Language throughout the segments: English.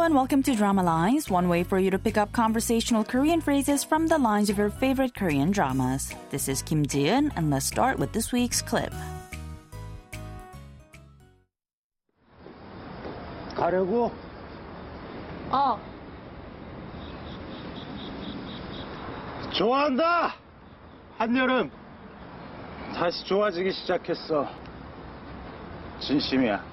Hello and welcome to Drama Lines, one way for you to pick up conversational Korean phrases from the lines of your favorite Korean dramas. This is Kim Ji-eun, and let's start with this week's clip. 가려고? 어, 좋아한다! 한여름 다시 좋아지기 시작했어. 진심이야.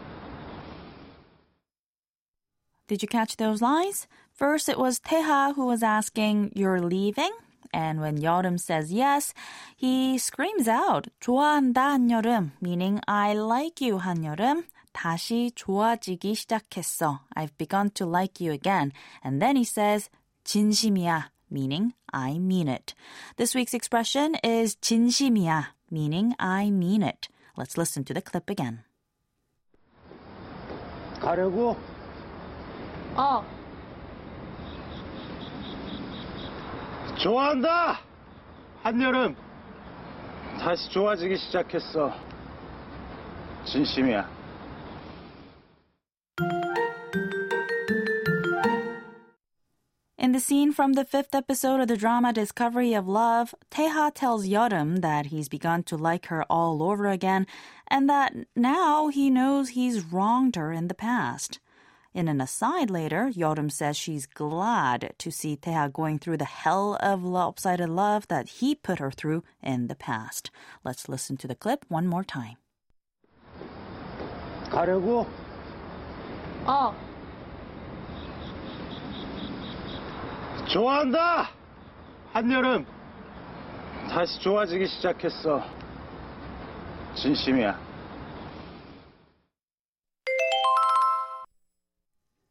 Did you catch those lines? First, it was Taeha who was asking, You're leaving? And when Yeoreum says yes, he screams out, 좋아한다, 한여름, meaning I like you, 한여름. 다시 좋아지기 시작했어. I've begun to like you again. And then he says, 진심이야, meaning I mean it. This week's expression is 진심이야, meaning I mean it. Let's listen to the clip again. 가려고? 좋아한다! 한여름! 다시 좋아지기 시작했어. 진심이야. In the scene from the fifth episode of the drama Discovery of Love, Teha tells Yeoreum that he's begun to like her all over again and that now he knows he's wronged her in the past. In an aside later, Yeoreum says she's glad to see Teha going through the hell of lopsided love that he put her through in the past. Let's listen to the clip one more time. 가려고? 어. 좋아한다! 한여름! 다시 좋아지기 시작했어. 진심이야.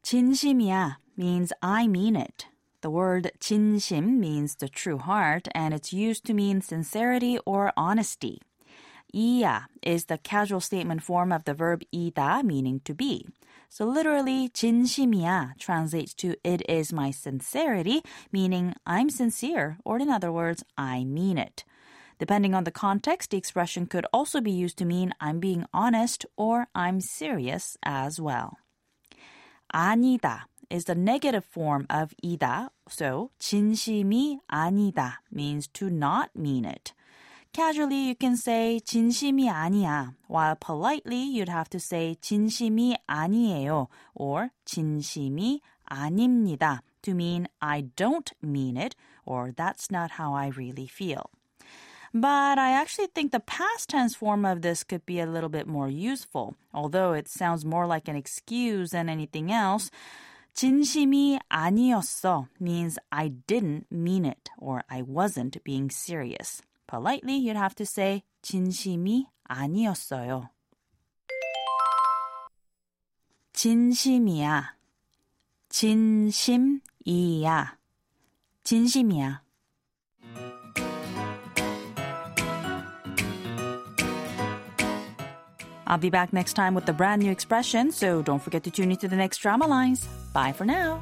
진심이야 means I mean it. The word 진심 means the true heart and it's used to mean sincerity or honesty. 이야 is the casual statement form of the verb 이다 meaning to be. So literally 진심이야 translates to it is my sincerity meaning I'm sincere or in other words I mean it. Depending on the context, the expression could also be used to mean I'm being honest or I'm serious as well. 아니다 is the negative form of 이다. So 진심이 아니다 means to not mean it. Casually, you can say 진심이 아니야, while politely you'd have to say 진심이 아니에요 or 진심이 아닙니다 to mean I don't mean it or that's not how I really feel. But I actually think the past tense form of this could be a little bit more useful, although it sounds more like an excuse than anything else. 진심이 아니었어 means I didn't mean it or I wasn't being serious. Politely, you'd have to say 진심이 아니었어요. 진심이야. 진심이야. 진심이야. I'll be back next time with a brand new expression, so don't forget to tune into the next drama lines. Bye for now.